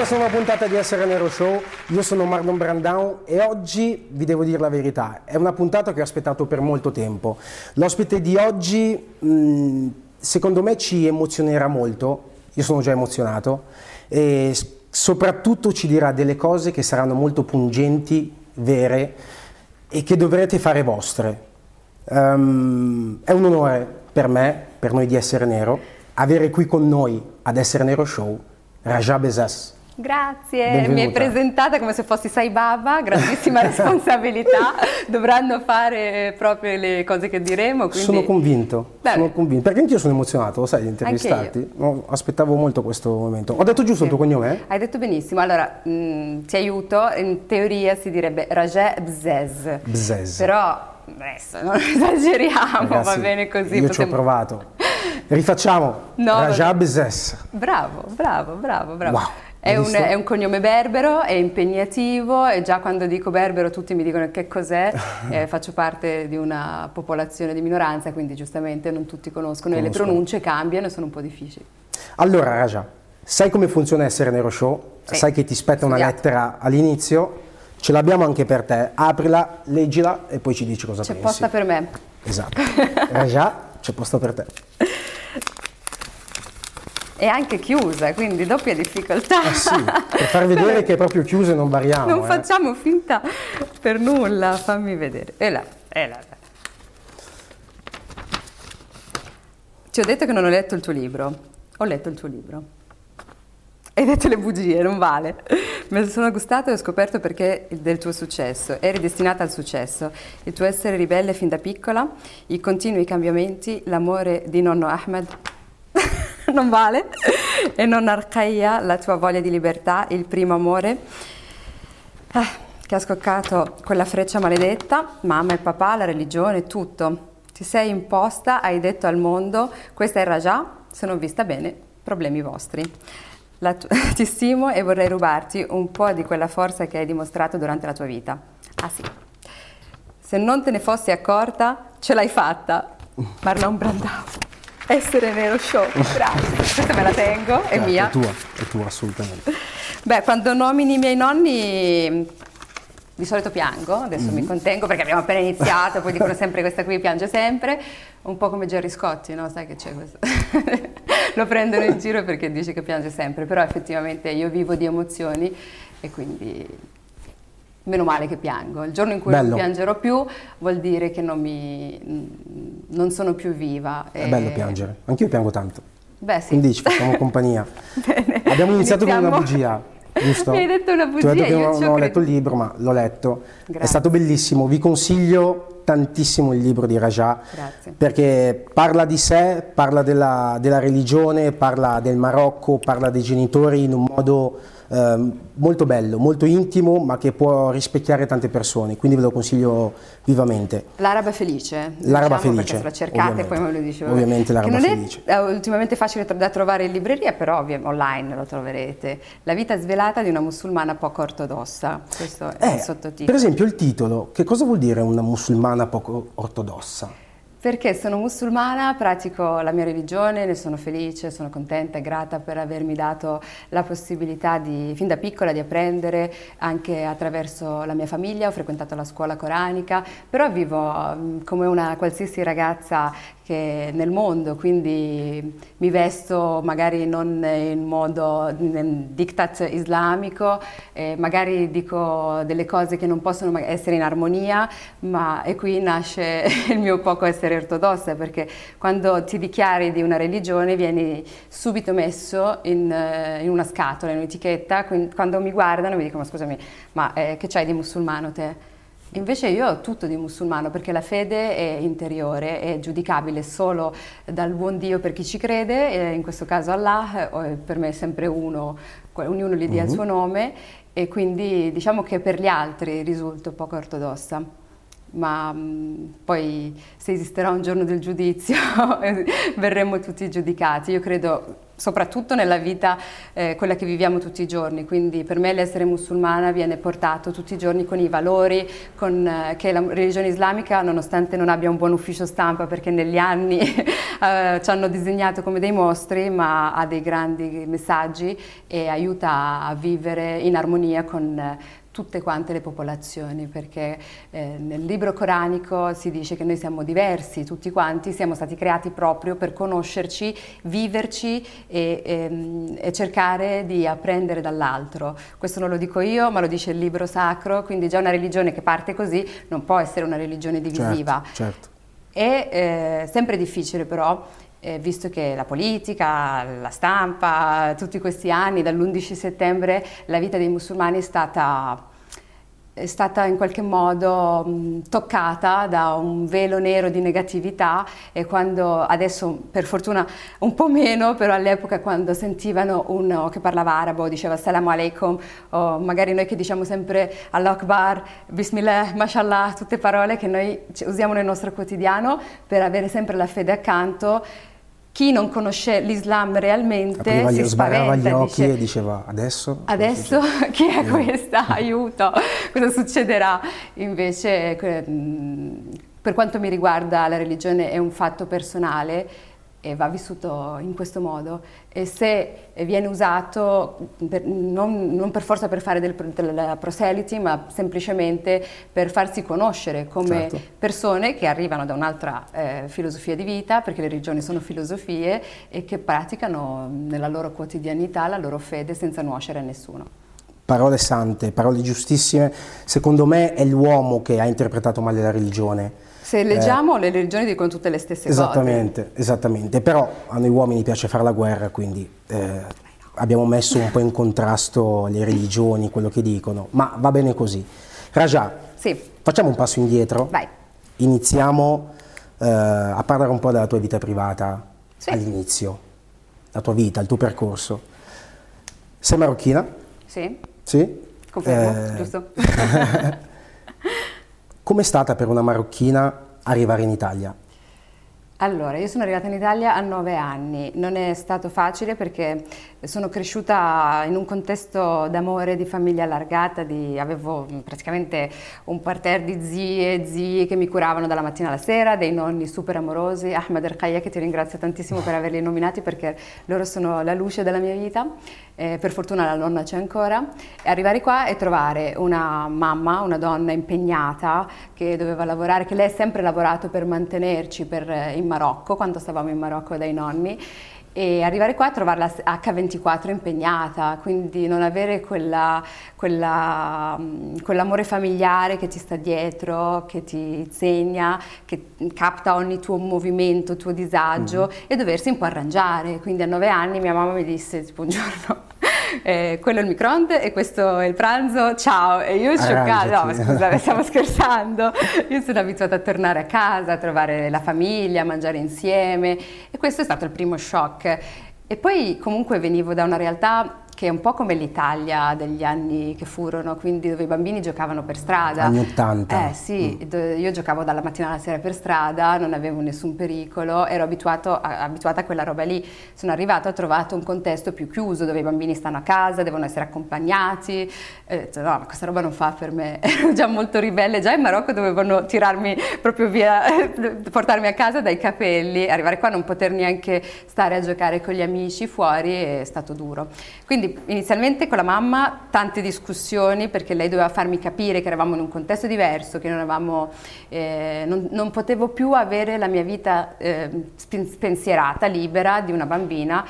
questa nuova puntata di Essere Nero Show. Io sono Marlon Brandão e oggi vi devo dire la verità, è una puntata che ho aspettato per molto tempo. L'ospite di oggi mh, secondo me ci emozionerà molto, io sono già emozionato e soprattutto ci dirà delle cose che saranno molto pungenti, vere e che dovrete fare vostre. Um, è un onore per me, per noi di Essere Nero, avere qui con noi ad Essere Nero Show Raja Bezas. Grazie, Benvenuta. mi hai presentata come se fossi Sai Baba, grandissima responsabilità, dovranno fare proprio le cose che diremo. Quindi... Sono convinto, sono convinto, perché anch'io sono emozionato, lo sai, di intervistarti. No, aspettavo molto questo momento. Ho detto giusto il tuo cognome? Hai detto benissimo, allora mh, ti aiuto, in teoria si direbbe Raja Bzez, Bzez. però adesso non esageriamo, va Ragazzi, bene così. Io ci ho possiamo- provato. Rifacciamo. No, Raja vabbè. Bezes. Bravo, bravo, bravo, bravo. Wow, È un, è un cognome berbero, è impegnativo e già quando dico berbero tutti mi dicono che cos'è, Eh, faccio parte di una popolazione di minoranza, quindi giustamente non tutti conoscono, e le Conoscono. pronunce cambiano e sono un po' difficili. Allora, Raja, sai come funziona essere Nero Show? Sì. Sai che ti spetta una Studiato. lettera all'inizio? Ce l'abbiamo anche per te. Aprila, leggila e poi ci dici cosa C'è pensi. posta per me. Esatto. Raja, c'è posta per te. È anche chiusa, quindi doppia difficoltà. Eh sì, per far vedere che è proprio chiuso e non variamo. Non eh. facciamo finta per nulla, fammi vedere. E là, e là. Ti ho detto che non ho letto il tuo libro. Ho letto il tuo libro. Hai detto le bugie, non vale. Me lo sono gustato e ho scoperto perché del tuo successo. Eri destinata al successo. Il tuo essere ribelle fin da piccola, i continui cambiamenti, l'amore di nonno Ahmed. non vale. E nonna Arcaia, la tua voglia di libertà, il primo amore. Ah, che ha scoccato quella freccia maledetta, mamma e papà, la religione, tutto. Ti sei imposta, hai detto al mondo, questa è Raja, se non vista bene, problemi vostri. La tu- ti stimo e vorrei rubarti un po' di quella forza che hai dimostrato durante la tua vita. Ah sì. Se non te ne fossi accorta, ce l'hai fatta. Marlon Brandao. Essere nero show. Grazie. Questa me la tengo, è Certo, mia. È tua, è tua assolutamente. Beh, quando nomini i miei nonni di solito piango, adesso mi contengo perché abbiamo appena iniziato, poi dicono sempre questa qui piange sempre, un po' come Gerry Scotti, no? Sai che c'è questo? Lo prendono in giro perché dice che piange sempre, però effettivamente io vivo di emozioni e quindi meno male che piango. Il giorno in cui Bello. non piangerò più vuol dire che non, mi, non sono più viva. È e- bello piangere. Anch'io piango tanto. Beh sì. Quindi ci facciamo compagnia. Bene. Abbiamo iniziato con una Iniziamo. bugia, giusto? Mi hai detto una Ti ho bugia, detto che io non, non ho letto il libro, ma l'ho letto. È Grazie. stato bellissimo. Vi consiglio tantissimo il libro di Raja Grazie. perché parla di sé, parla della, della religione, parla del Marocco, parla dei genitori in un modo ehm, molto bello, molto intimo, ma che può rispecchiare tante persone. Quindi ve lo consiglio vivamente. L'araba felice. L'araba diciamo, felice, se la cercate poi me lo dicevo. Ovviamente l'araba non felice. è eh, ultimamente facile da trovare in libreria, però ovvia- online lo troverete. La vita svelata di una musulmana poco ortodossa. Questo è il Eh, sottotitolo. per esempio il titolo, che cosa vuol dire una musulmana poco ortodossa? Perché sono musulmana, pratico la mia religione, ne sono felice, sono contenta e grata per avermi dato la possibilità di, fin da piccola di apprendere anche attraverso la mia famiglia, ho frequentato la scuola coranica, però vivo mm, come una qualsiasi ragazza che nel mondo, quindi mi vesto magari non in modo diktat islamico, eh, magari dico delle cose che non possono essere in armonia, ma e qui nasce il mio poco essere ortodossa, perché quando ti dichiari di una religione vieni subito messo in, eh, in una scatola, in un'etichetta, quindi quando mi guardano mi dicono ma scusami, ma eh, che c'hai di musulmano te? Invece io ho tutto di musulmano perché la fede è interiore, è giudicabile solo dal buon Dio per chi ci crede, e in questo caso Allah, eh, per me è sempre uno, ognuno gli dia il suo nome e quindi diciamo che per gli altri risulto poco ortodossa. Ma mh, poi se esisterà un giorno del giudizio verremo tutti giudicati. Io credo soprattutto nella vita eh, quella che viviamo tutti i giorni, quindi per me l'essere musulmana viene portato tutti i giorni con i valori con, eh, che la religione islamica, nonostante non abbia un buon ufficio stampa perché negli anni eh, ci hanno disegnato come dei mostri, ma ha dei grandi messaggi e aiuta a vivere in armonia con tutte quante le popolazioni, perché eh, nel libro coranico si dice che noi siamo diversi, tutti quanti siamo stati creati proprio per conoscerci, viverci e, e, ehm, e cercare di apprendere dall'altro. Questo non lo dico io, ma lo dice il libro sacro, quindi già una religione che parte così non può essere una religione divisiva. Certo, certo. È eh, sempre difficile però eh, visto che la politica, la stampa, tutti questi anni, dall'11 settembre, la vita dei musulmani è stata, è stata in qualche modo mh, toccata da un velo nero di negatività e quando adesso per fortuna un po' meno, però all'epoca quando sentivano uno che parlava arabo diceva assalamu alaikum o magari noi che diciamo sempre Allah Akbar, Bismillah, Mashallah, tutte parole che noi usiamo nel nostro quotidiano per avere sempre la fede accanto chi non conosce l'Islam realmente Apriva si spaventa gli occhi dice, e diceva adesso? Adesso chi è questa? Aiuto! Cosa succederà? Invece per quanto mi riguarda la religione è un fatto personale e va vissuto in questo modo e se viene usato per, non, non, per forza per fare del, della proselity ma semplicemente per farsi conoscere come certo. persone che arrivano da un'altra eh, filosofia di vita perché le religioni sono filosofie e che praticano nella loro quotidianità la loro fede senza nuocere a nessuno. Parole sante, parole giustissime, secondo me è l'uomo che ha interpretato male la religione se leggiamo eh, le religioni dicono tutte le stesse esattamente, cose. Esattamente, però a noi uomini piace fare la guerra, quindi eh, abbiamo messo un po' in contrasto le religioni, quello che dicono, ma va bene così. Raja, sì. facciamo un passo indietro. Vai. Iniziamo eh, a parlare un po' della tua vita privata sì. all'inizio, la tua vita, il tuo percorso. Sei marocchina? Sì. Sì? Confermo, eh, giusto. Com'è stata per una marocchina arrivare in Italia? Allora, io sono arrivata in Italia a nove anni, non è stato facile perché sono cresciuta in un contesto d'amore, di famiglia allargata, di, avevo praticamente un parterre di zie e zii che mi curavano dalla mattina alla sera, dei nonni super amorosi, Ahmed Erkaya che ti ringrazio tantissimo per averli nominati perché loro sono la luce della mia vita, eh, per fortuna la nonna c'è ancora, e arrivare qua e trovare una mamma, una donna impegnata che doveva lavorare, che lei ha sempre lavorato per mantenerci per, eh, in Marocco, quando stavamo in Marocco dai nonni, e arrivare qua e trovarla H24 impegnata, quindi non avere quella, quella, quell'amore familiare che ti sta dietro, che ti insegna, che capta ogni tuo movimento, tuo disagio mm-hmm. e doversi un po' arrangiare. Quindi a nove anni mia mamma mi disse tipo un giorno eh, quello è il microonde e questo è il pranzo, ciao. E io scioccata, no scusate stiamo scherzando, io sono abituata a tornare a casa, a trovare la famiglia, a mangiare insieme e questo è stato il primo shock. E poi comunque venivo da una realtà che è un po' come l'Italia degli anni che furono, quindi dove i bambini giocavano per strada. Anni 80. Eh sì, mm. io giocavo dalla mattina alla sera per strada, non avevo nessun pericolo, ero a, abituata a quella roba lì. Sono arrivata, ho trovato un contesto più chiuso dove i bambini stanno a casa, devono essere accompagnati. E ho detto no, questa roba non fa per me. Ero già molto ribelle, già in Marocco dovevano tirarmi proprio via, portarmi a casa dai capelli, arrivare qua non poter neanche stare a giocare con gli amici fuori è stato duro. Quindi inizialmente con la mamma tante discussioni perché lei doveva farmi capire che eravamo in un contesto diverso, che non, avevamo, eh, non, non potevo più avere la mia vita eh, spensierata, libera di una bambina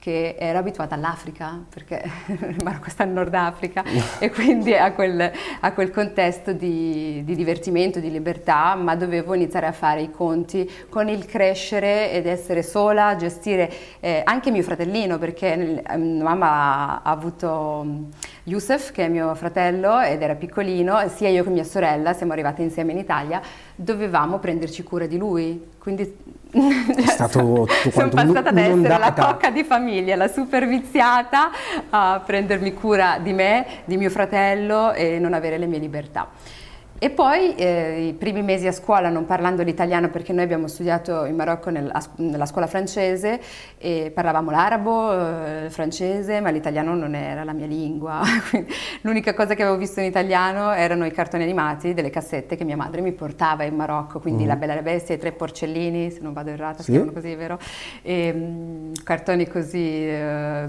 che era abituata all'Africa, perché il Marocco sta in Nord Africa, e quindi a quel, a quel contesto di, di, divertimento, di libertà, ma dovevo iniziare a fare i conti con il crescere ed essere sola, gestire eh, anche mio fratellino, perché eh, mamma ha avuto mm, Youssef, che è mio fratello ed era piccolino, sia io che mia sorella, siamo arrivate insieme in Italia, dovevamo prenderci cura di lui. Quindi è stato sono passata da essere la cocca di famiglia, la super viziata, a prendermi cura di me, di mio fratello e non avere le mie libertà. E poi eh, i primi mesi a scuola non parlando l'italiano perché noi abbiamo studiato in Marocco nel, a, nella scuola francese e parlavamo l'arabo, eh, il francese, ma l'italiano non era la mia lingua. L'unica cosa che avevo visto in italiano erano i cartoni animati delle cassette che mia madre mi portava in Marocco, quindi mm. La Bella e la Bestia, i Tre Porcellini, se non vado errata, sì. si così, vero? E, um, cartoni così, eh,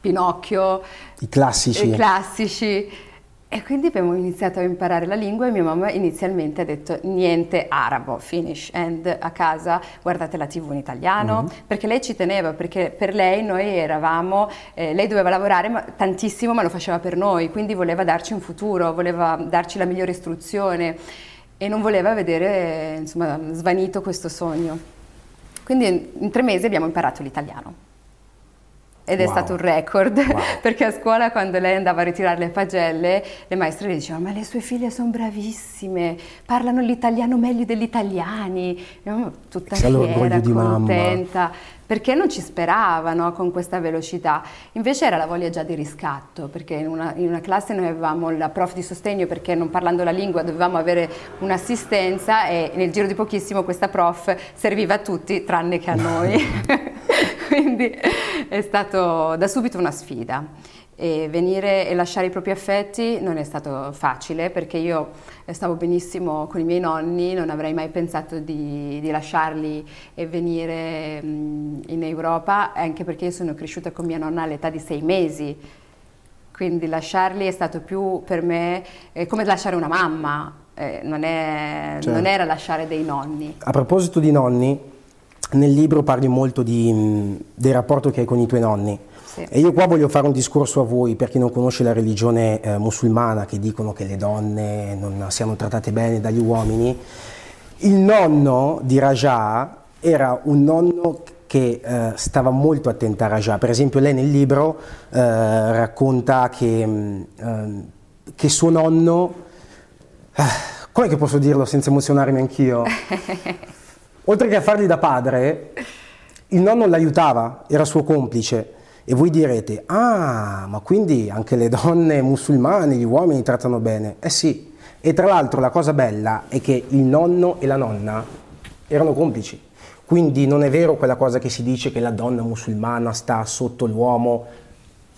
Pinocchio. I classici. I classici. E quindi abbiamo iniziato a imparare la lingua e mia mamma inizialmente ha detto niente arabo, finish, and a casa guardate la tv in italiano, mm-hmm. perché lei ci teneva, perché per lei noi eravamo, eh, lei doveva lavorare ma, tantissimo ma lo faceva per noi, quindi voleva darci un futuro, voleva darci la migliore istruzione e non voleva vedere insomma, svanito questo sogno. Quindi in tre mesi abbiamo imparato l'italiano. Ed wow. è stato un record, wow. perché a scuola quando lei andava a ritirare le pagelle, le maestre le dicevano ma le sue figlie sono bravissime, parlano l'italiano meglio degli italiani, tutta fiera, contenta, mamma. perché non ci speravano con questa velocità. Invece era la voglia già di riscatto, perché in una, in una classe noi avevamo la prof di sostegno perché non parlando la lingua dovevamo avere un'assistenza e nel giro di pochissimo questa prof serviva a tutti tranne che a noi. quindi è stato da subito una sfida. E venire e lasciare i propri affetti non è stato facile perché io stavo benissimo con i miei nonni, non avrei mai pensato di, di lasciarli e venire in Europa, anche perché io sono cresciuta con mia nonna all'età di sei mesi, quindi lasciarli è stato più per me come lasciare una mamma, eh, non, è, certo. non era lasciare dei nonni. A proposito di nonni, nel libro parli molto di, mm, del rapporto che hai con i tuoi nonni. Sì. E io qua voglio fare un discorso a voi, per chi non conosce la religione eh, musulmana, che dicono che le donne non siano trattate bene dagli uomini. Il nonno di Raja era un nonno che eh, stava molto attenta a Raja. Per esempio lei nel libro eh, racconta che, mm, ehm, che, suo nonno... Eh, come che posso dirlo senza emozionarmi anch'io? Oltre che a fargli da padre, il nonno l'aiutava, era suo complice. E voi direte, ah, ma quindi anche le donne musulmane, gli uomini trattano bene? Eh sì. E tra l'altro la cosa bella è che il nonno e la nonna erano complici. Quindi non è vero quella cosa che si dice che la donna musulmana sta sotto l'uomo.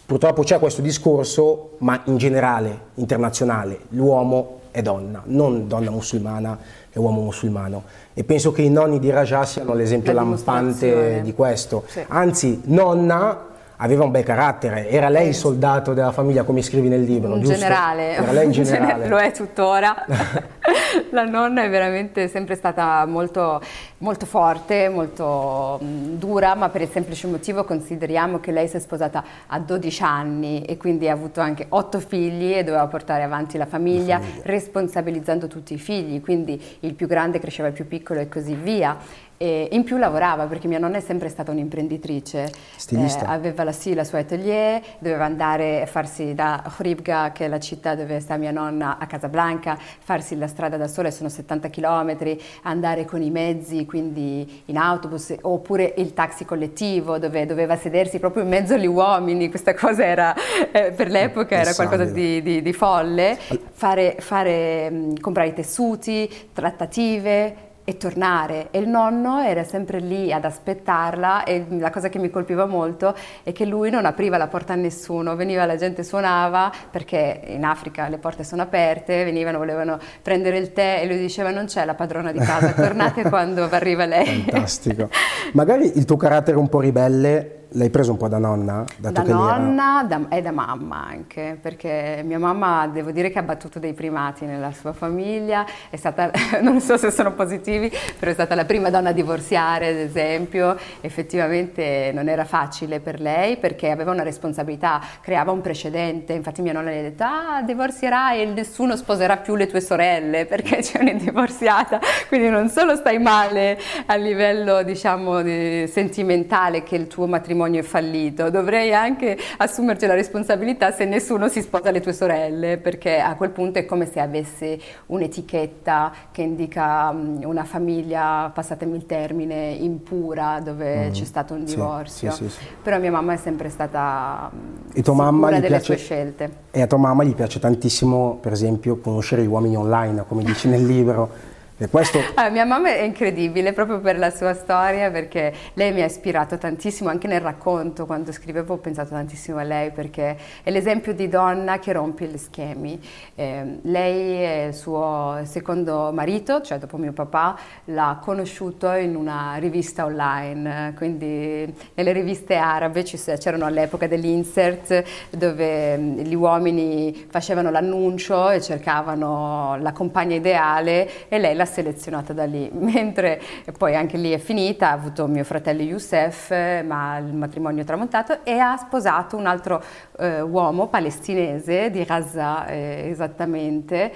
Purtroppo c'è questo discorso, ma in generale, internazionale, l'uomo è donna, non donna musulmana e uomo musulmano. E penso che i nonni di Raja siano l'esempio lampante di questo. Sì. Anzi, nonna aveva un bel carattere, era lei il soldato della famiglia come scrivi nel libro, giusto? generale, era lei in generale. lo è tuttora. la nonna è veramente sempre stata molto, molto forte, molto mh, dura, ma per il semplice motivo consideriamo che lei si è sposata a 12 anni e quindi ha avuto anche 8 figli e doveva portare avanti la famiglia, la famiglia. responsabilizzando tutti i figli, quindi il più grande cresceva il più piccolo e così via. E in più lavorava perché mia nonna è sempre stata un'imprenditrice, eh, aveva la, sì, la sua atelier, doveva andare a farsi da Hribga, che è la città dove sta mia nonna, a Casablanca, farsi la strada da sola, sono 70 km, andare con i mezzi, quindi in autobus, oppure il taxi collettivo dove doveva sedersi proprio in mezzo agli uomini, questa cosa era, eh, per l'epoca era qualcosa di, di, di folle, fare, fare, comprare i tessuti, trattative, e tornare e il nonno era sempre lì ad aspettarla e la cosa che mi colpiva molto è che lui non apriva la porta a nessuno, veniva la gente suonava perché in Africa le porte sono aperte, venivano, volevano prendere il tè e lui diceva non c'è la padrona di casa, tornate quando arriva lei. Fantastico. Magari il tuo carattere un po' ribelle l'hai preso un po' da nonna? da nonna da, e da mamma anche, perché mia mamma devo dire che ha battuto dei primati nella sua famiglia, è stata, non so se sono positivi, però è stata la prima donna a divorziare ad esempio, effettivamente non era facile per lei perché aveva una responsabilità, creava un precedente, infatti mia nonna le ha detto ah divorzierai e nessuno sposerà più le tue sorelle perché c'è una divorziata, quindi non solo stai male a livello diciamo di, sentimentale che il tuo matrimonio matrimonio è fallito, dovrei anche assumerci la responsabilità se nessuno si sposa le tue sorelle, perché a quel punto è come se avesse un'etichetta che indica mm, una famiglia, passatemi il termine, impura, dove mm. c'è stato un divorzio. Sì, sì, sì, Però mia mamma è sempre stata e tua mamma delle piace, sue scelte. E a tua mamma gli piace tantissimo, per esempio, conoscere gli uomini online, come dici nel libro. Questo... Ah, mia mamma è incredibile proprio per la sua storia perché lei mi ha ispirato tantissimo anche nel racconto quando scrivevo ho pensato tantissimo a lei perché è l'esempio di donna che rompe gli schemi. Eh, lei è il suo secondo marito cioè dopo mio papà l'ha conosciuto in una rivista online quindi nelle riviste arabe c'erano all'epoca degli insert dove mm, gli uomini facevano l'annuncio e cercavano la compagna ideale e lei la selezionata da lì, mentre poi anche lì è finita, ha avuto mio fratello Youssef, ma il matrimonio è tramontato e ha sposato un altro eh, uomo palestinese di Gaza eh, esattamente,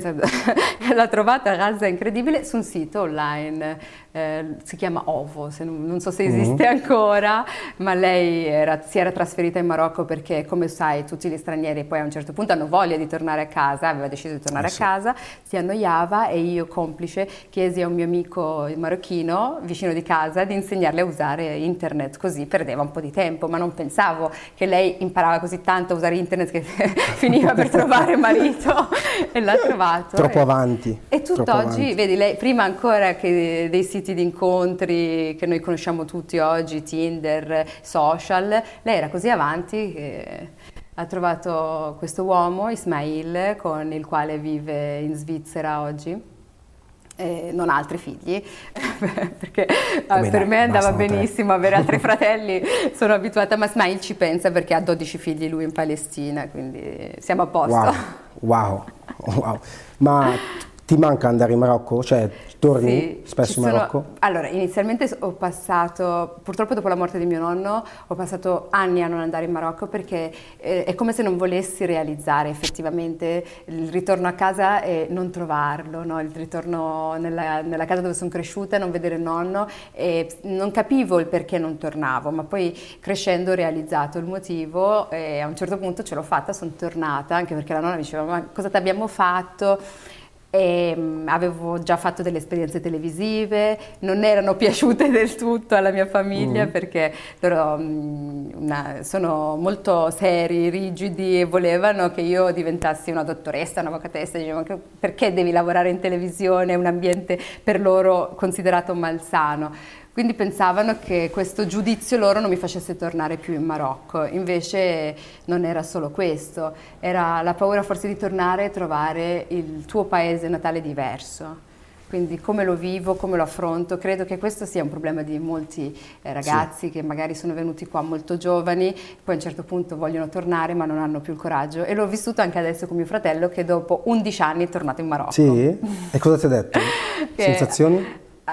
l'ha trovata Gaza incredibile su un sito online, eh, si chiama Ovo, non, non, so se mm-hmm. esiste mm-hmm. ancora, ma lei era, si era trasferita in Marocco perché come sai tutti gli stranieri poi a un certo punto hanno voglia di tornare a casa, aveva deciso di tornare eh sì. a casa, si annoiava e io complice chiesi a un mio amico marocchino vicino di casa di insegnarle a usare internet, così perdeva un po' di tempo, ma non pensavo che lei imparava così tanto a usare internet che finiva per trovare marito e l'altro trovato. Troppo e, avanti. E tutt'oggi, vedi, lei, prima ancora che dei siti di incontri che noi conosciamo tutti oggi, Tinder, social, lei era così avanti che ha trovato questo uomo, Ismail, con il quale vive in Svizzera oggi. Eh, non ha altri figli, perché Come per me andava benissimo tre. avere altri fratelli, sono abituata, ma Ismail ci pensa perché ha 12 figli lui in Palestina, quindi siamo a posto. Wow, wow. Wow. Ma ti manca andare in Marocco? Cioè, torni sì, spesso in Marocco? Sono... Allora, inizialmente ho passato, purtroppo dopo la morte di mio nonno, ho passato anni a non andare in Marocco perché eh, è come se non volessi realizzare effettivamente il ritorno a casa e non trovarlo, no? il ritorno nella, nella, casa dove sono cresciuta, non vedere il nonno e non capivo il perché non tornavo, ma poi crescendo ho realizzato il motivo e a un certo punto ce l'ho fatta, sono tornata, anche perché la nonna diceva ma cosa ti abbiamo fatto? E, um, avevo già fatto delle esperienze televisive, non erano piaciute del tutto alla mia famiglia mm. perché loro um, una, sono molto seri, rigidi e volevano che io diventassi una dottoressa, una avvocatessa, dicevano perché devi lavorare in televisione, un ambiente per loro considerato malsano. Quindi pensavano che questo giudizio loro non mi facesse tornare più in Marocco, invece non era solo questo, era la paura forse di tornare e trovare il tuo paese natale diverso. Quindi come lo vivo, come lo affronto, credo che questo sia un problema di molti eh, ragazzi sì. che magari sono venuti qua molto giovani, poi a un certo punto vogliono tornare ma non hanno più il coraggio e l'ho vissuto anche adesso con mio fratello che dopo 11 anni è tornato in Marocco. Sì? E cosa ti ha detto? Sensazioni? Uh,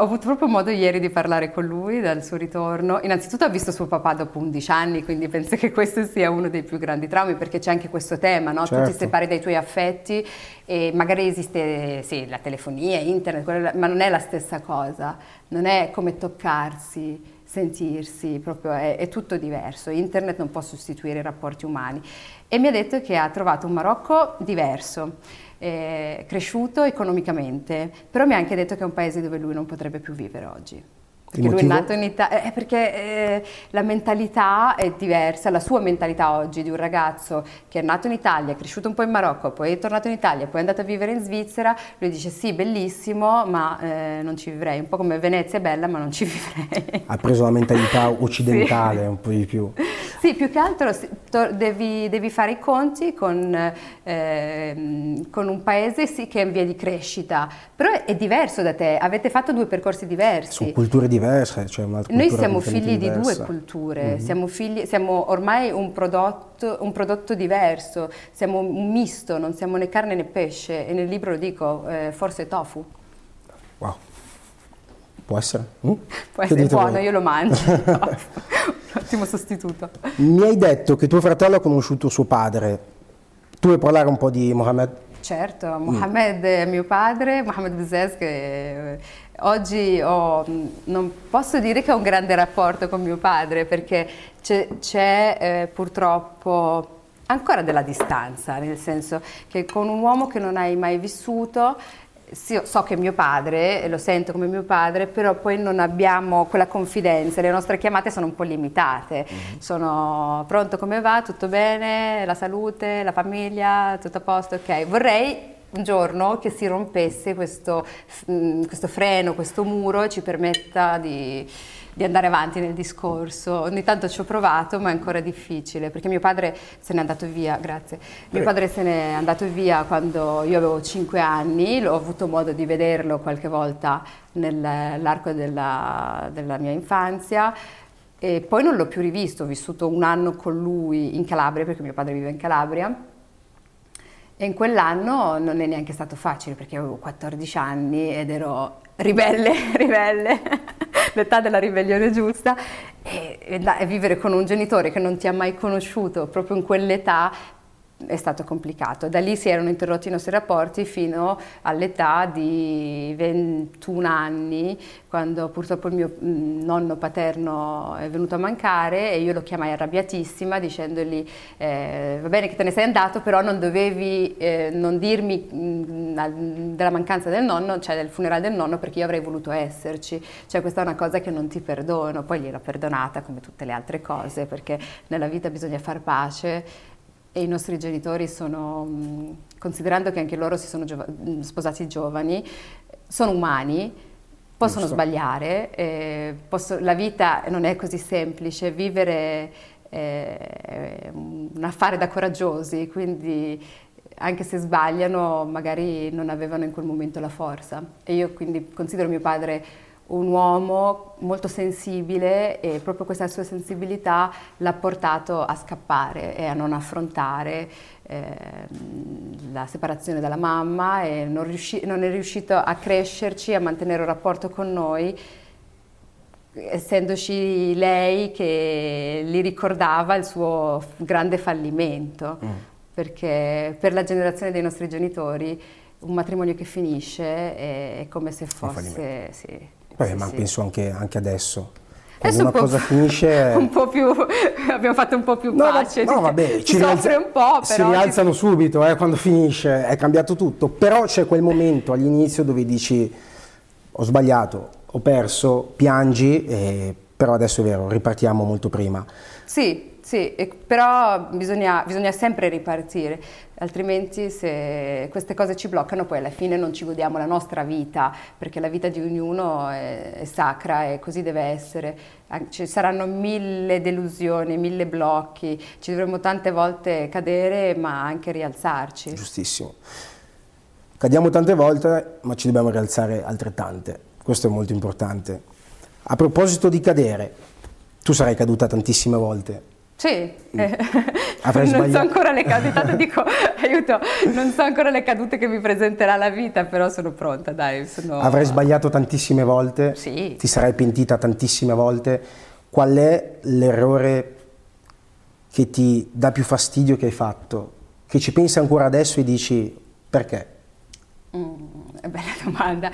ho avuto proprio modo ieri di parlare con lui dal suo ritorno. Innanzitutto ha visto suo papà dopo 11 anni, quindi penso che questo sia uno dei più grandi traumi, perché c'è anche questo tema, no? certo. tu ti certo. separi dai tuoi affetti e magari esiste sì, la telefonia, internet, ma non è la stessa cosa, non è come toccarsi, sentirsi, proprio è, è tutto diverso. Internet non può sostituire i rapporti umani. E mi ha detto che ha trovato un Marocco diverso eh, cresciuto economicamente, però mi ha anche detto che è un paese dove lui non potrebbe più vivere oggi. Perché lui è nato in Italia, eh, perché eh, la mentalità è diversa, la sua mentalità oggi di un ragazzo che è nato in Italia, è cresciuto un po' in Marocco, poi è tornato in Italia, poi è andato a vivere in Svizzera, lui dice sì, bellissimo, ma eh, non ci vivrei, un po' come Venezia è bella, ma non ci vivrei. Ha preso la mentalità occidentale sì. un po' di più. Sì, più che altro devi, devi fare i conti con, eh, con un paese sì, che è in via di crescita, però è, diverso da te, avete fatto due percorsi diversi. Sono culture diverse diverse. Cioè Noi siamo figli diversa. di due culture, mm-hmm. siamo, figli, siamo, ormai un prodotto, un prodotto, diverso, siamo un misto, non siamo né carne né pesce e nel libro lo dico, eh, forse tofu. Wow, può essere? Mm? Può essere buono, voi? io lo mangio. un ottimo sostituto. Mi hai detto che tuo fratello ha conosciuto suo padre Tu vuoi parlare un po' di Mohamed? Certo, Mohamed mm. è mio padre, Mohamed Bouzez che eh, oggi ho, non posso dire che ho un grande rapporto con mio padre perché c'è, c'è eh, purtroppo ancora della distanza, nel senso che con un uomo che non hai mai vissuto sì, so che è mio padre, lo sento come mio padre, però poi non abbiamo quella confidenza, le nostre chiamate sono un po' limitate. Mm-hmm. Sono pronto come va, tutto bene, la salute, la famiglia, tutto a posto, ok. Vorrei giorno che si rompesse questo, mm, questo freno, questo muro e ci permetta di di andare avanti nel discorso. Ogni tanto ci ho provato, ma è ancora difficile, perché mio padre se n'è andato via, grazie. Mio padre se n'è andato via quando io avevo 5 anni, ho avuto modo di vederlo qualche volta nell'arco della, della mia infanzia. E poi non l'ho più rivisto, ho vissuto un anno con lui in Calabria, perché mio padre vive in Calabria. E in quell'anno non è neanche stato facile perché avevo 14 anni ed ero ribelle, ribelle l'età della ribellione giusta e, e, vivere con un genitore che non ti ha mai conosciuto proprio in quell'età è stato complicato. Da lì si erano interrotti i nostri rapporti fino all'età di 21 anni, quando purtroppo il mio mm, nonno paterno è venuto a mancare e io lo chiamai arrabbiatissima dicendogli eh, va bene che te ne sei andato, però non dovevi eh, non dirmi mh, mm, della mancanza del nonno, cioè del funerale del nonno, perché io avrei voluto esserci. Cioè questa è una cosa che non ti perdono. Poi gliel'ho perdonata come tutte le altre cose, perché nella vita bisogna far pace e i nostri genitori sono, considerando che anche loro si sono giova- sposati giovani, sono umani, possono Giusto. sbagliare, eh, posso, la vita non è così semplice, vivere è un affare da coraggiosi, quindi anche se sbagliano magari non avevano in quel momento la forza. E io quindi considero mio padre un uomo molto sensibile e proprio questa sua sensibilità l'ha portato a scappare e a non affrontare eh, la separazione dalla mamma e non, riusci- non è riuscito a crescerci, a mantenere un rapporto con noi essendoci lei che gli ricordava il suo grande fallimento, mm. perché per la generazione dei nostri genitori un matrimonio che finisce è, è come se fosse... Beh, ma sì. penso anche, anche adesso. Quando una cosa finisce... Un po' più, abbiamo fatto un po' più no, pace. No, vabbè, ci rialza, un po', però... Si rialzano ci... subito, eh, quando finisce, è cambiato tutto. Però c'è quel momento all'inizio dove dici ho sbagliato, ho perso, piangi, eh, però adesso è vero, ripartiamo molto prima. Sì, sì, però bisogna, bisogna, sempre ripartire, altrimenti se queste cose ci bloccano poi alla fine non ci godiamo la nostra vita, perché la vita di ognuno è, è sacra e così deve essere. Ci saranno mille delusioni, mille blocchi, ci dovremo tante volte cadere ma anche rialzarci. Giustissimo. Cadiamo tante volte ma ci dobbiamo rialzare altrettante, questo è molto importante. A proposito di cadere, tu sarai caduta tantissime volte. Sì, mm. non so ancora le cadute, dico aiuto, non so ancora le cadute che mi presenterà la vita, però sono pronta, dai. Sono... Avrai sbagliato tantissime volte, sì. ti sarai pentita tantissime volte. Qual è l'errore che ti dà più fastidio che hai fatto? Che ci pensi ancora adesso e dici perché? Mm, bella domanda.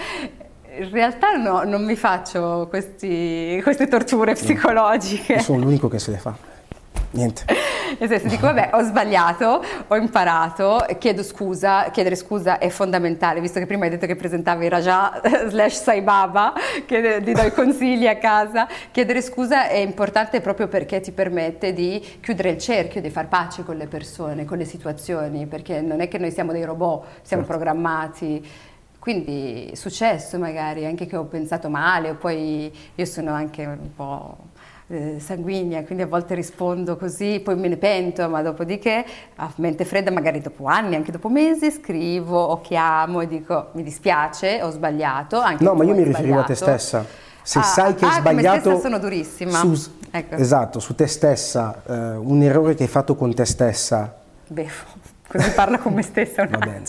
In realtà no, non mi faccio questi, queste torture psicologiche. Io sono l'unico che se le fa niente. Nel senso, dico, vabbè, ho sbagliato, ho imparato, chiedo scusa, chiedere scusa è fondamentale, visto che prima hai detto che presentavi Raja slash Sai Baba, che ti do i consigli a casa, chiedere scusa è importante proprio perché ti permette di chiudere il cerchio, di far pace con le persone, con le situazioni, perché non è che noi siamo dei robot, siamo certo. programmati. Quindi è successo magari anche che ho pensato male, o poi io sono anche un po' eh, sanguigna, quindi a volte rispondo così, poi me ne pento, ma dopodiché a mente fredda, magari dopo anni, anche dopo mesi, scrivo o chiamo e dico mi dispiace, ho sbagliato. Anche no, ma io mi riferivo a te stessa. Se ah, sai che ah, hai sbagliato... sono durissima. Su, ecco. Esatto, su te stessa, eh, un errore che hai fatto con te stessa. Beh, così parla con me stessa. Va bene,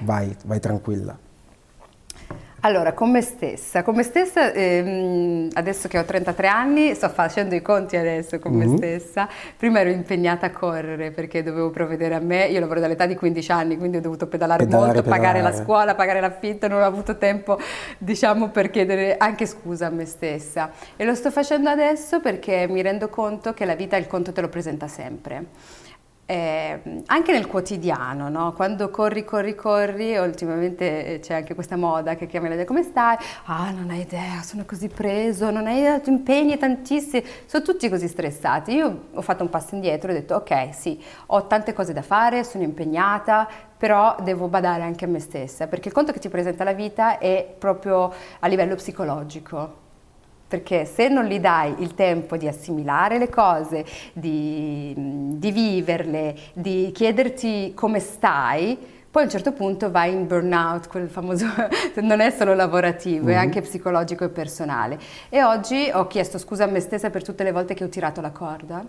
vai, vai tranquilla. Allora, con me stessa, con me stessa ehm, adesso che ho 33 anni, sto facendo i conti adesso con mm-hmm. me stessa, prima ero impegnata a correre perché dovevo provvedere a me, io lavoro dall'età di 15 anni, quindi ho dovuto pedalare, pedalare molto, pedalare. pagare la scuola, pagare l'affitto, non ho avuto tempo diciamo per chiedere anche scusa a me stessa e lo sto facendo adesso perché mi rendo conto che la vita il conto te lo presenta sempre eh, anche nel quotidiano, no? quando corri, corri, corri, ultimamente c'è anche questa moda che chiama la come stai? Ah, non hai idea, sono così preso, non hai idea, ti impegni tantissimi, sono tutti così stressati. Io ho fatto un passo indietro e ho detto ok, sì, ho tante cose da fare, sono impegnata, però devo badare anche a me stessa, perché il conto che ti presenta la vita è proprio a livello psicologico perché se non gli dai il tempo di assimilare le cose, di, di viverle, di chiederti come stai, poi a un certo punto vai in burnout, quel famoso, non è solo lavorativo, mm-hmm. è anche psicologico e personale. E oggi ho chiesto scusa a me stessa per tutte le volte che ho tirato la corda,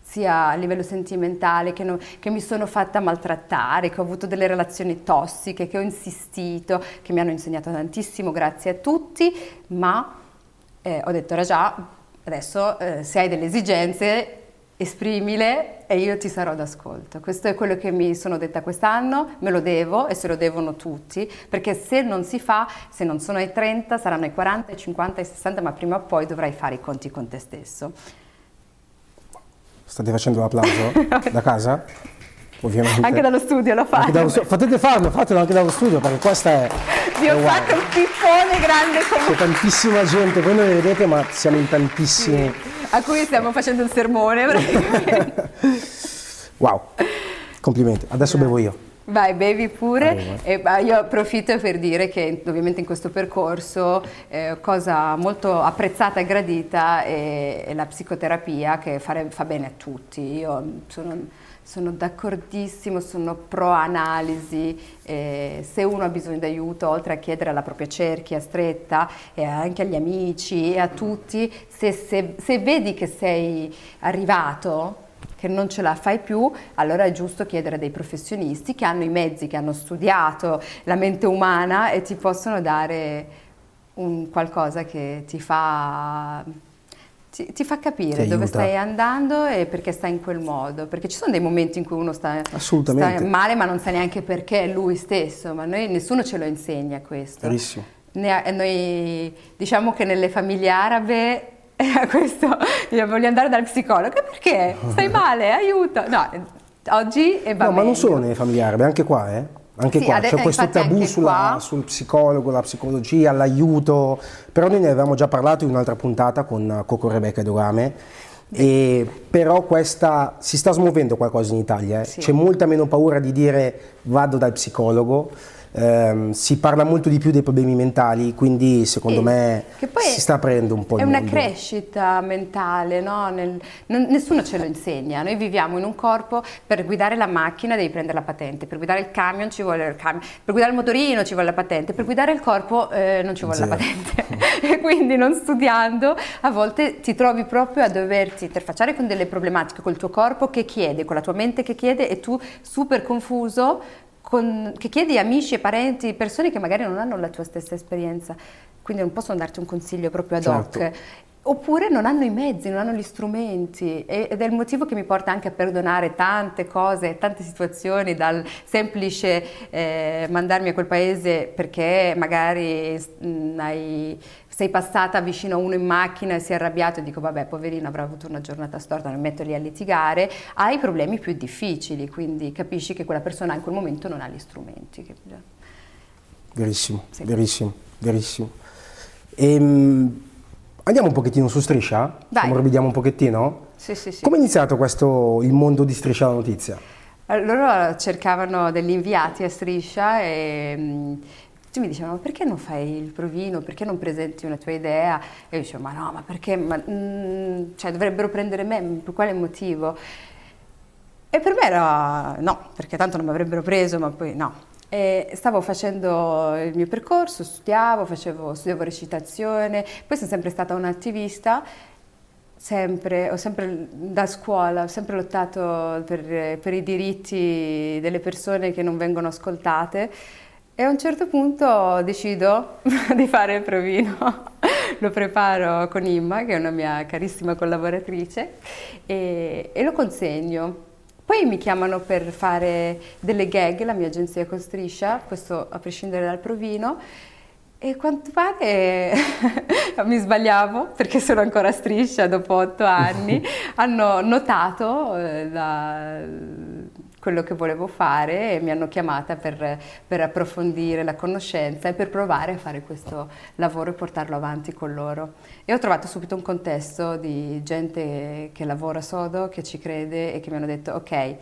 sia a livello sentimentale, che, non, che mi sono fatta maltrattare, che ho avuto delle relazioni tossiche, che ho insistito, che mi hanno insegnato tantissimo, grazie a tutti, ma eh, ho detto Raja, adesso eh, se hai delle esigenze esprimile e io ti sarò d'ascolto. Questo è quello che mi sono detta quest'anno, me lo devo e se lo devono tutti, perché se non si fa, se non sono ai 30, saranno ai 40, ai 50, ai 60, ma prima o poi dovrai fare i conti con te stesso. State facendo l'applauso da casa? Ovviamente. Anche dallo studio lo fate. Dallo, potete farlo, fatelo anche dallo studio perché questa è... Vi ho fatto un pippone grande come... C'è tantissima gente, voi non vedete ma siamo in tantissimi... Sì. A cui stiamo facendo un sermone wow, complimenti. Adesso bevo io. Vai, bevi pure. E, io approfitto per dire che ovviamente in questo percorso eh, cosa molto apprezzata e gradita è, è la psicoterapia che fare, fa bene a tutti. Io sono sono d'accordissimo, sono pro analisi, eh, se uno ha bisogno di aiuto, oltre a chiedere alla propria cerchia stretta e anche agli amici e a tutti, se, se, se vedi che sei arrivato, che non ce la fai più, allora è giusto chiedere a dei professionisti che hanno i mezzi, che hanno studiato la mente umana e ti possono dare un qualcosa che ti fa ti, ti fa capire dove stai andando e perché stai in quel modo, perché ci sono dei momenti in cui uno sta, sta male ma non sa neanche perché è lui stesso, ma noi, nessuno ce lo insegna questo. Verissimo. Ne, noi diciamo che nelle famiglie arabe questo, voglio andare dal psicologo, perché? Stai male, aiuto. No, oggi è va No, ma non solo nelle famiglie arabe, anche qua, eh. Anche sì, qua c'è questo tabù sulla, sul psicologo, la psicologia, l'aiuto, però noi ne avevamo già parlato in un'altra puntata con Coco Rebecca Dogame, e però questa si sta smuovendo qualcosa in Italia, eh. sì. c'è molta meno paura di dire vado dal psicologo, ehm, si parla molto di più dei problemi mentali, quindi secondo e me si sta aprendo un po' il È una mondo. crescita mentale, no? Nel, non, nessuno ce lo insegna, noi viviamo in un corpo, per guidare la macchina devi prendere la patente, per guidare il camion ci vuole il camion, per guidare il motorino ci vuole la patente, per guidare il corpo eh, non ci vuole Zero. la patente. e quindi non studiando a volte ti trovi proprio a doverti interfacciare con delle problematiche col tuo corpo che chiede, con la tua mente che chiede e tu super confuso con, che chiedi amici e parenti, persone che magari non hanno la tua stessa esperienza, quindi non possono darti un consiglio proprio ad certo. hoc. Oppure non hanno i mezzi, non hanno gli strumenti ed è il motivo che mi porta anche a perdonare tante cose, tante situazioni, dal semplice eh, mandarmi a quel paese perché magari mh, hai sei passata vicino a uno in macchina e si è arrabbiato e dico vabbè poverino avrà avuto una giornata storta, non metto lì a litigare, hai problemi più difficili, quindi capisci che quella persona in quel momento non ha gli strumenti. Verissimo, sì. verissimo, verissimo. Ehm, andiamo un pochettino su Striscia? Dai. Ammorbidiamo un pochettino? Sì, sì, sì. Come è iniziato questo, il mondo di Striscia la Notizia? Loro cercavano degli inviati a Striscia e tutti mi dicevano perché non fai il provino, perché non presenti una tua idea? E io dicevo ma no, ma perché, ma, mm, cioè dovrebbero prendere me, per quale motivo? E per me era no, perché tanto non mi avrebbero preso, ma poi no. E stavo facendo il mio percorso, studiavo, facevo, studiavo recitazione, poi sono sempre stata un'attivista Sempre, ho sempre da scuola, ho sempre lottato per, per, i diritti delle persone che non vengono ascoltate E a un certo punto decido di fare il provino, lo preparo con Imma, che è una mia carissima collaboratrice, e, e lo consegno. Poi mi chiamano per fare delle gag, la mia agenzia con Striscia, questo a prescindere dal provino, e quanto pare mi sbagliavo perché sono ancora striscia dopo otto anni, hanno notato eh, la, quello che volevo fare e mi hanno chiamata per, per, approfondire la conoscenza e per provare a fare questo lavoro e portarlo avanti con loro. E ho trovato subito un contesto di gente che lavora sodo, che ci crede e che mi hanno detto ok,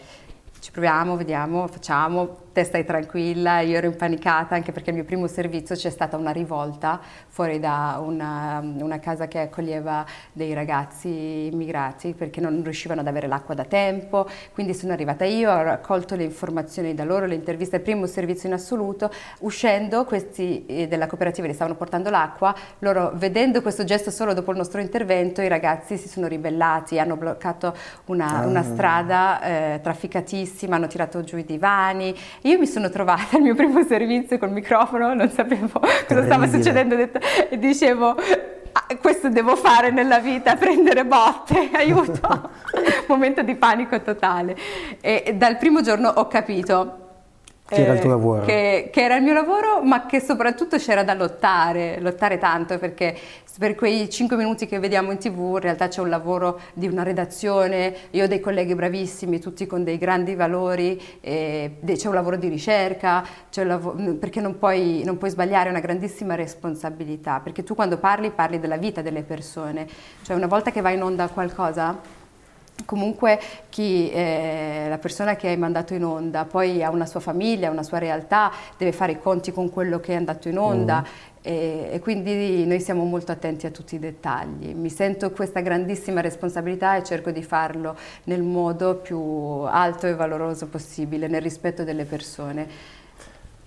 ci proviamo, vediamo, facciamo, te stai tranquilla, io ero impanicata anche perché il mio primo servizio c'è stata una rivolta fuori da una, una, casa che accoglieva dei ragazzi immigrati perché non riuscivano ad avere l'acqua da tempo, quindi sono arrivata io, ho raccolto le informazioni da loro, le interviste, il primo servizio in assoluto, uscendo questi eh, della cooperativa li stavano portando l'acqua, loro vedendo questo gesto solo dopo il nostro intervento i ragazzi si sono ribellati, hanno bloccato una, ah. una strada eh, trafficatissima, hanno tirato giù i divani io mi sono trovata al mio primo servizio col microfono, non sapevo cosa stava succedendo e dicevo ah, questo devo fare nella vita, prendere botte, aiuto, momento di panico totale. E dal primo giorno ho capito che era il tuo eh, lavoro? Che, che, era il mio lavoro, ma che soprattutto c'era da lottare, lottare tanto, perché per quei cinque minuti che vediamo in tv in realtà c'è un lavoro di una redazione, io ho dei colleghi bravissimi, tutti con dei grandi valori, eh, c'è un lavoro di ricerca, lavoro, perché non puoi, non puoi sbagliare, è una grandissima responsabilità, perché tu quando parli parli della vita delle persone, cioè una volta che vai in onda qualcosa Comunque chi, eh, la persona che hai mandato in onda poi ha una sua famiglia, una sua realtà, deve fare i conti con quello che è andato in onda mm. e, e, quindi noi siamo molto attenti a tutti i dettagli. Mi sento questa grandissima responsabilità e cerco di farlo nel modo più alto e valoroso possibile, nel rispetto delle persone.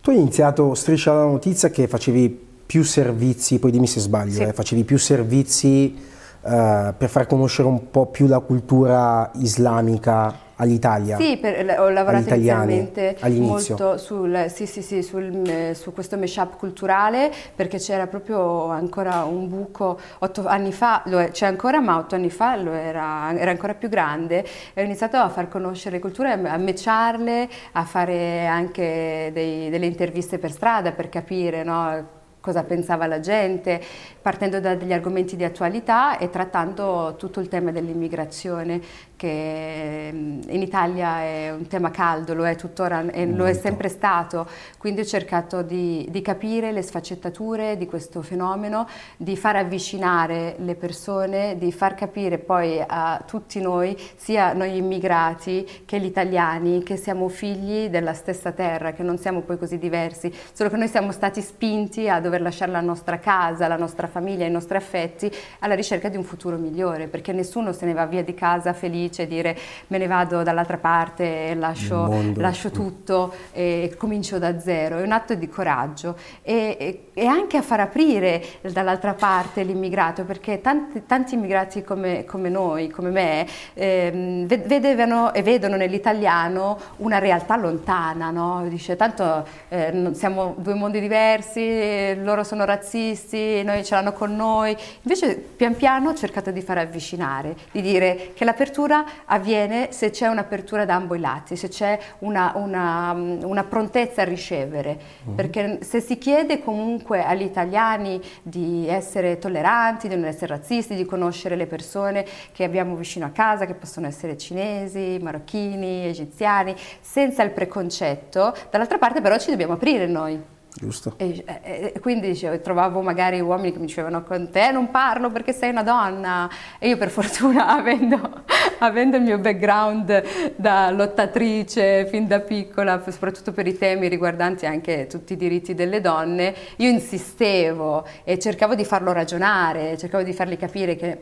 Tu hai iniziato Striscia la notizia che facevi più servizi, poi dimmi se sbaglio, sì. eh, facevi più servizi Uh, per far conoscere un po' più la cultura islamica all'Italia. Sì, per, ho lavorato inizialmente molto sul, sì, sì, sì, sul, eh, su questo mashup culturale perché c'era proprio ancora un buco otto anni fa, c'è ancora ma otto anni fa era, era, ancora più grande e ho iniziato a far conoscere le culture, a matcharle, a fare anche dei, delle interviste per strada per capire no, cosa pensava la gente, partendo da degli argomenti di attualità e trattando tutto il tema dell'immigrazione che in Italia è un tema caldo, lo è tuttora e lo è sempre stato, quindi ho cercato di, di, capire le sfaccettature di questo fenomeno, di far avvicinare le persone, di far capire poi a tutti noi, sia noi immigrati che gli italiani, che siamo figli della stessa terra, che non siamo poi così diversi, solo che noi siamo stati spinti a dover lasciare la nostra casa, la nostra famiglia, i nostri affetti alla ricerca di un futuro migliore, perché nessuno se ne va via di casa felice felice, dire me ne vado dall'altra parte lascio, lascio tutto e comincio da zero, è un atto di coraggio e, e, anche a far aprire dall'altra parte l'immigrato, perché tanti, tanti immigrati come, come, noi, come me, eh, vedevano e vedono nell'italiano una realtà lontana, no? dice tanto eh, siamo due mondi diversi, loro sono razzisti, noi ce l'hanno con noi, invece pian piano ho cercato di far avvicinare, di dire che l'apertura l'apertura avviene se c'è un'apertura da ambo i lati, se c'è una, una, una, prontezza a ricevere, mm. perché se si chiede comunque agli italiani di essere tolleranti, di non essere razzisti, di conoscere le persone che abbiamo vicino a casa, che possono essere cinesi, marocchini, egiziani, senza il preconcetto, dall'altra parte però ci dobbiamo aprire noi. Giusto. E, e, e quindi dicevo, trovavo magari uomini che mi dicevano con te non parlo perché sei una donna e io per fortuna avendo, avendo il mio background da lottatrice fin da piccola, soprattutto per i temi riguardanti anche tutti i diritti delle donne, io insistevo e cercavo di farlo ragionare, cercavo di fargli capire che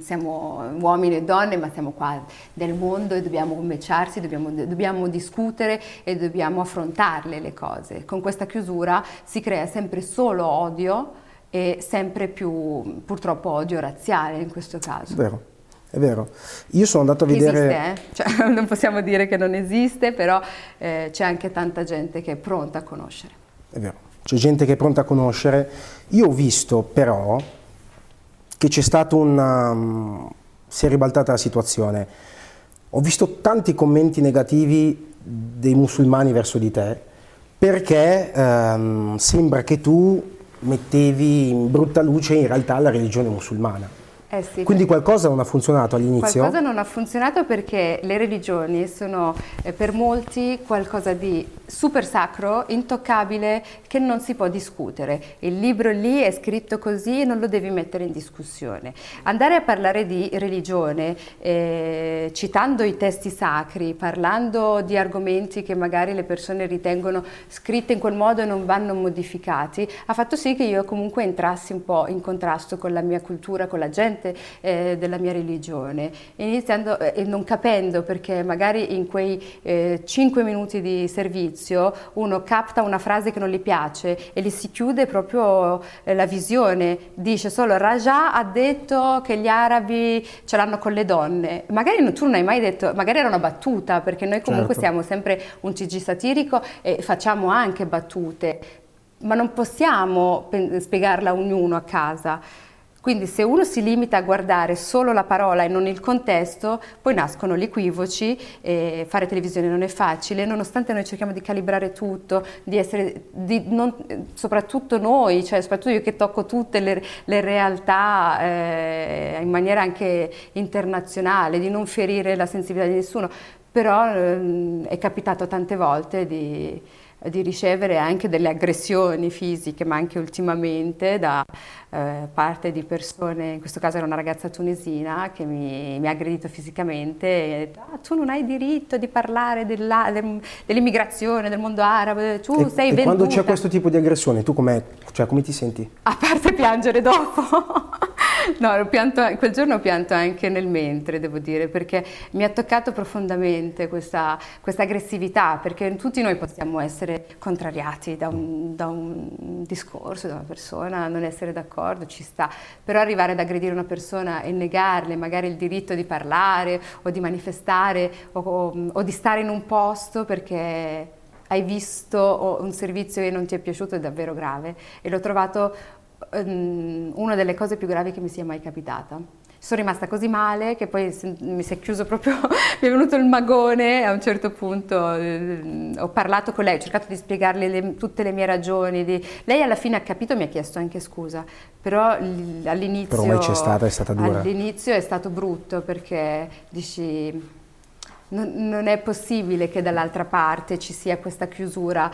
siamo uomini e donne, ma siamo qua del mondo e dobbiamo commerciarsi, dobbiamo, dobbiamo, discutere e dobbiamo affrontarle le cose. Con questa chiusura si crea sempre solo odio e sempre più purtroppo odio razziale in questo caso. Vero. È vero. Io sono andato a vedere... Esiste, eh? cioè, non possiamo dire che non esiste, però eh, c'è anche tanta gente che è pronta a conoscere. È vero, c'è gente che è pronta a conoscere. Io ho visto però che c'è stato una... Um, si è ribaltata la situazione. Ho visto tanti commenti negativi dei musulmani verso di te perché ehm, sembra che tu mettevi in brutta luce in realtà la religione musulmana. Eh sì, Quindi qualcosa non ha funzionato all'inizio? Qualcosa non ha funzionato perché le religioni sono eh, per molti qualcosa di super sacro, intoccabile, che non si può discutere. Il libro lì è scritto così e non lo devi mettere in discussione. Andare a parlare di religione, eh, citando i testi sacri, parlando di argomenti che magari le persone ritengono scritti in quel modo e non vanno modificati, ha fatto sì che io comunque entrassi un po' in contrasto con la mia cultura, con la gente eh, della mia religione, iniziando e eh, non capendo perché magari in quei eh, 5 minuti di servizio uno capta una frase che non gli piace e gli si chiude proprio eh, la visione, dice solo Raja ha detto che gli arabi ce l'hanno con le donne, magari tu non hai mai detto, magari era una battuta perché noi comunque certo. siamo sempre un CG satirico e facciamo anche battute, ma non possiamo spiegarla a ognuno a casa. Quindi se uno si limita a guardare solo la parola e non il contesto, poi nascono gli equivoci, e fare televisione non è facile, nonostante noi cerchiamo di calibrare tutto, di essere, di non, soprattutto noi, cioè soprattutto io che tocco tutte le, le realtà eh, in maniera anche internazionale, di non ferire la sensibilità di nessuno, però eh, è capitato tante volte di di ricevere anche delle aggressioni fisiche, ma anche ultimamente da eh, parte di persone, in questo caso era una ragazza tunisina che mi, mi ha aggredito fisicamente e ah, tu non hai diritto di parlare dell'immigrazione, del mondo arabo, tu e, sei e venduta. quando c'è questo tipo di aggressione, tu cioè, come ti senti? A parte piangere dopo. No, pianto, quel giorno ho pianto anche nel mentre, devo dire, perché mi ha toccato profondamente questa, questa aggressività, perché tutti noi possiamo essere contrariati da un, da un, discorso, da una persona, non essere d'accordo, ci sta, però arrivare ad aggredire una persona e negarle magari il diritto di parlare o di manifestare o, o, o di stare in un posto perché hai visto un servizio che non ti è piaciuto è davvero grave e l'ho trovato um, una delle cose più gravi che mi sia mai capitata. Sono rimasta così male che poi mi si è chiuso proprio, mi è venuto il magone a un certo punto eh, ho parlato con lei, ho cercato di spiegarle le, tutte le mie ragioni. Di... Lei alla fine ha capito e mi ha chiesto anche scusa, però all'inizio, però c'è stata, è stata dura. all'inizio è stato brutto perché dici non, non è possibile che dall'altra parte ci sia questa chiusura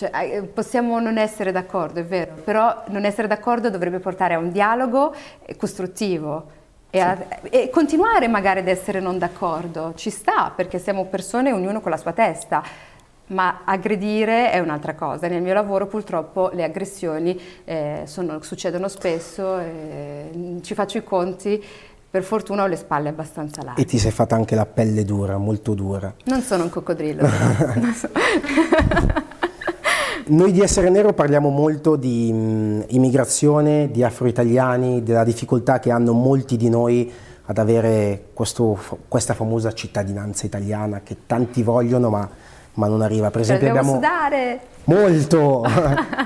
cioè, eh, possiamo non essere d'accordo, è vero, però non essere d'accordo dovrebbe portare a un dialogo costruttivo e, sì. a, e, continuare magari ad essere non d'accordo. Ci sta, perché siamo persone, ognuno con la sua testa, ma aggredire è un'altra cosa. Nel mio lavoro purtroppo le aggressioni eh, sono, succedono spesso, eh, ci faccio i conti. Per fortuna ho le spalle abbastanza larghe. E ti sei fatta anche la pelle dura, molto dura. Non sono un coccodrillo. Noi di Essere Nero parliamo molto di mh, mm, immigrazione, di afro-italiani, della difficoltà che hanno molti di noi ad avere questo, questa famosa cittadinanza italiana che tanti vogliono ma, ma non arriva. Per esempio abbiamo... sudare! Molto!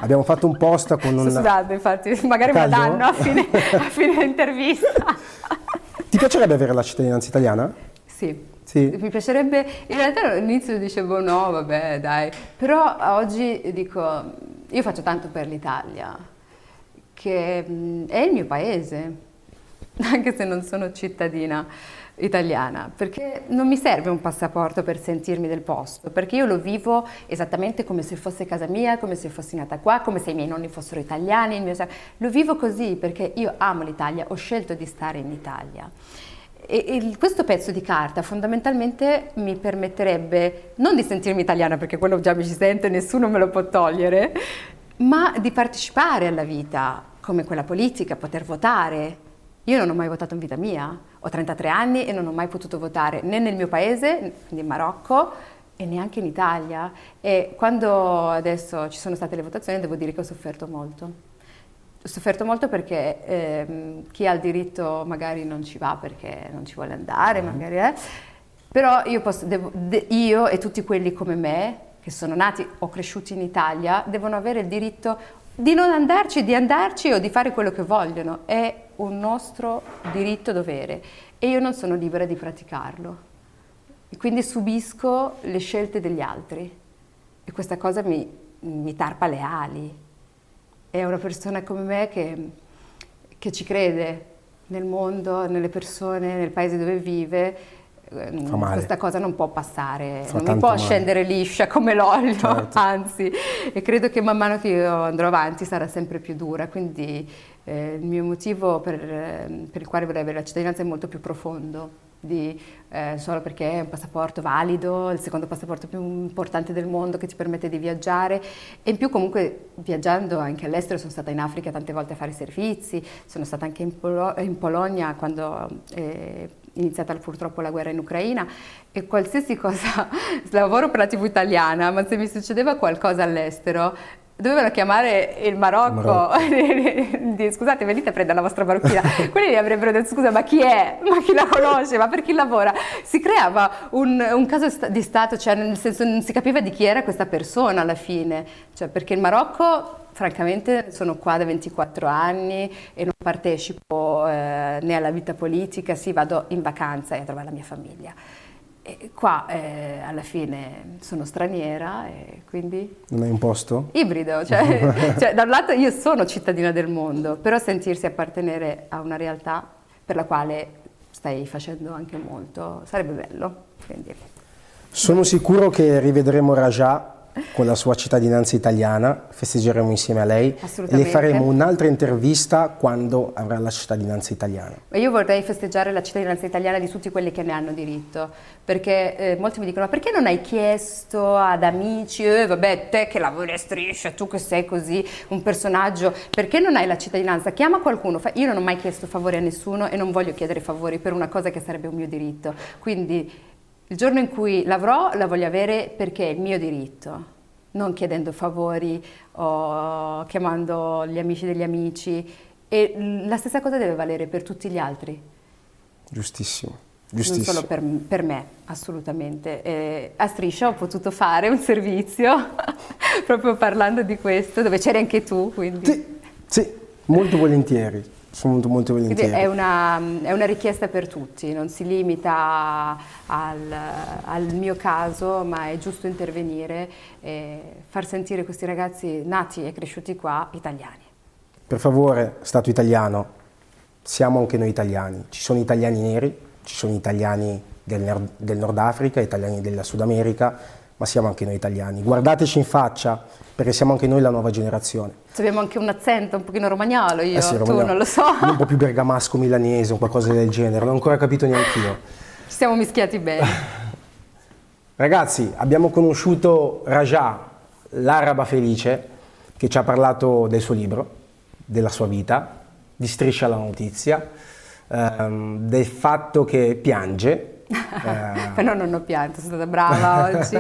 abbiamo fatto un post con un... Sto sudando infatti, magari me la danno a fine, a fine intervista. Ti piacerebbe avere la cittadinanza italiana? Sì. Sì. Mi piacerebbe, in realtà all'inizio dicevo no, vabbè dai, però oggi dico, io faccio tanto per l'Italia, che mm, è il mio paese, anche se non sono cittadina italiana, perché non mi serve un passaporto per sentirmi del posto, perché io lo vivo esattamente come se fosse casa mia, come se fossi nata qua, come se i miei nonni fossero italiani, mio... lo vivo così perché io amo l'Italia, ho scelto di stare in Italia. E, e, questo pezzo di carta fondamentalmente mi permetterebbe non di sentirmi italiana, perché quello già mi ci sento e nessuno me lo può togliere, ma di partecipare alla vita, come quella politica, poter votare. Io non ho mai votato in vita mia, ho 33 anni e non ho mai potuto votare né nel mio paese, quindi in Marocco, e neanche in Italia. E quando adesso ci sono state le votazioni devo dire che ho sofferto molto sofferto molto perché eh, chi ha il diritto magari non ci va perché non ci vuole andare, mm. magari è. Però io, posso, devo, de, io e tutti quelli come me, che sono nati o cresciuti in Italia, devono avere il diritto di non andarci, di andarci o di fare quello che vogliono. È un nostro diritto dovere e io non sono libera di praticarlo. E quindi subisco le scelte degli altri e questa cosa mi, mi tarpa le ali è una persona come me che, che ci crede nel mondo, nelle persone, nel paese dove vive, ehm, questa cosa non può passare, Fa non può male. scendere liscia come l'olio, certo. anzi, e credo che man mano che io andrò avanti sarà sempre più dura, quindi eh, il mio motivo per, per il quale vorrei avere la cittadinanza è molto più profondo di, eh, solo perché è un passaporto valido, il secondo passaporto più importante del mondo che ti permette di viaggiare. E in più comunque viaggiando anche all'estero sono stata in Africa tante volte a fare servizi, sono stata anche in, Polo- in Polonia quando è iniziata purtroppo la guerra in Ucraina. E qualsiasi cosa, lavoro per la tv italiana, ma se mi succedeva qualcosa all'estero dovevano chiamare il Marocco, scusate venite a prendere la vostra marocchina, quelli gli avrebbero detto scusa ma chi è, ma chi la conosce, ma per chi lavora? Si creava un, un caso di Stato, cioè nel senso non si capiva di chi era questa persona alla fine, cioè perché il Marocco francamente sono qua da 24 anni e non partecipo eh, né alla vita politica, sì vado in vacanza e a trovare la mia famiglia. E qua eh, alla fine sono straniera e quindi... Non hai un posto? Ibrido, cioè, cioè, da un lato io sono cittadina del mondo, però sentirsi appartenere a una realtà per la quale stai facendo anche molto sarebbe bello. Quindi. Sono sicuro che rivedremo Raja con la sua cittadinanza italiana, festeggeremo insieme a lei e le faremo un'altra intervista quando avrà la cittadinanza italiana. Io vorrei festeggiare la cittadinanza italiana di tutti quelli che ne hanno diritto, perché eh, molti mi dicono ma perché non hai chiesto ad amici, eh, vabbè te che lavori a striscia, tu che sei così un personaggio, perché non hai la cittadinanza? Chiama qualcuno, io non ho mai chiesto favori a nessuno e non voglio chiedere favori per una cosa che sarebbe un mio diritto, quindi il giorno in cui l'avrò la voglio avere perché è il mio diritto, non chiedendo favori o chiamando gli amici degli amici. E la stessa cosa deve valere per tutti gli altri. Giustissimo. Giustissimo. Non solo per, per me, assolutamente. E a Striscia ho potuto fare un servizio proprio parlando di questo, dove c'eri anche tu. Quindi. Sì, sì molto volentieri sono molto, molto volentieri. È una, è una, richiesta per tutti, non si limita al, al, mio caso, ma è giusto intervenire e far sentire questi ragazzi nati e cresciuti qua italiani. Per favore, Stato italiano, siamo anche noi italiani. Ci sono italiani neri, ci sono italiani del, del Nord Africa, italiani della Sud America, ma siamo anche noi italiani. Guardateci in faccia, perché siamo anche noi la nuova generazione. Abbiamo anche un accento un pochino romagnolo, io, eh sì, romagnolo. tu non lo so. Un po' più bergamasco milanese, o qualcosa del genere, non ho ancora capito neanche io. Ci siamo mischiati bene. Ragazzi, abbiamo conosciuto Raja, l'araba felice, che ci ha parlato del suo libro, della sua vita, di Striscia la notizia, ehm, del fatto che piange, eh. Però non ho pianto, sono stata brava oggi.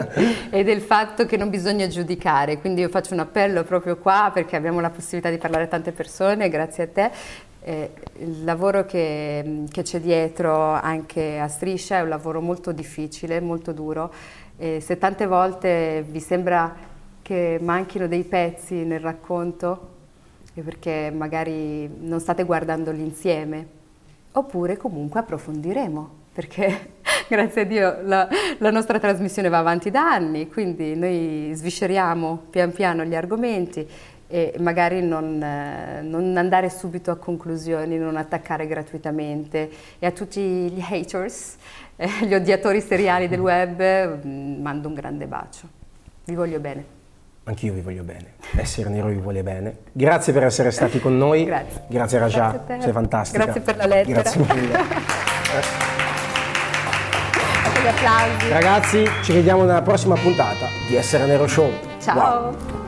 e del fatto che non bisogna giudicare. Quindi io faccio un appello proprio qua perché abbiamo la possibilità di parlare a tante persone, grazie a te. Eh, il lavoro che, che, c'è dietro anche a Striscia è un lavoro molto difficile, molto duro. E se tante volte vi sembra che manchino dei pezzi nel racconto, è perché magari non state guardandoli insieme, oppure comunque approfondiremo perché grazie a Dio la, la, nostra trasmissione va avanti da anni, quindi noi svisceriamo pian piano gli argomenti e magari non, eh, non andare subito a conclusioni, non attaccare gratuitamente. E a tutti gli haters, eh, gli odiatori seriali del web, mm, mando un grande bacio. Vi voglio bene. Anch'io vi voglio bene, Essere Nero vi vuole bene. Grazie per essere stati con noi. Grazie. Grazie Raja, sei fantastica. Grazie per la lettera. Grazie mille. applausi. Ragazzi, ci vediamo nella prossima puntata di Essere Nero Show. Ciao. Wow.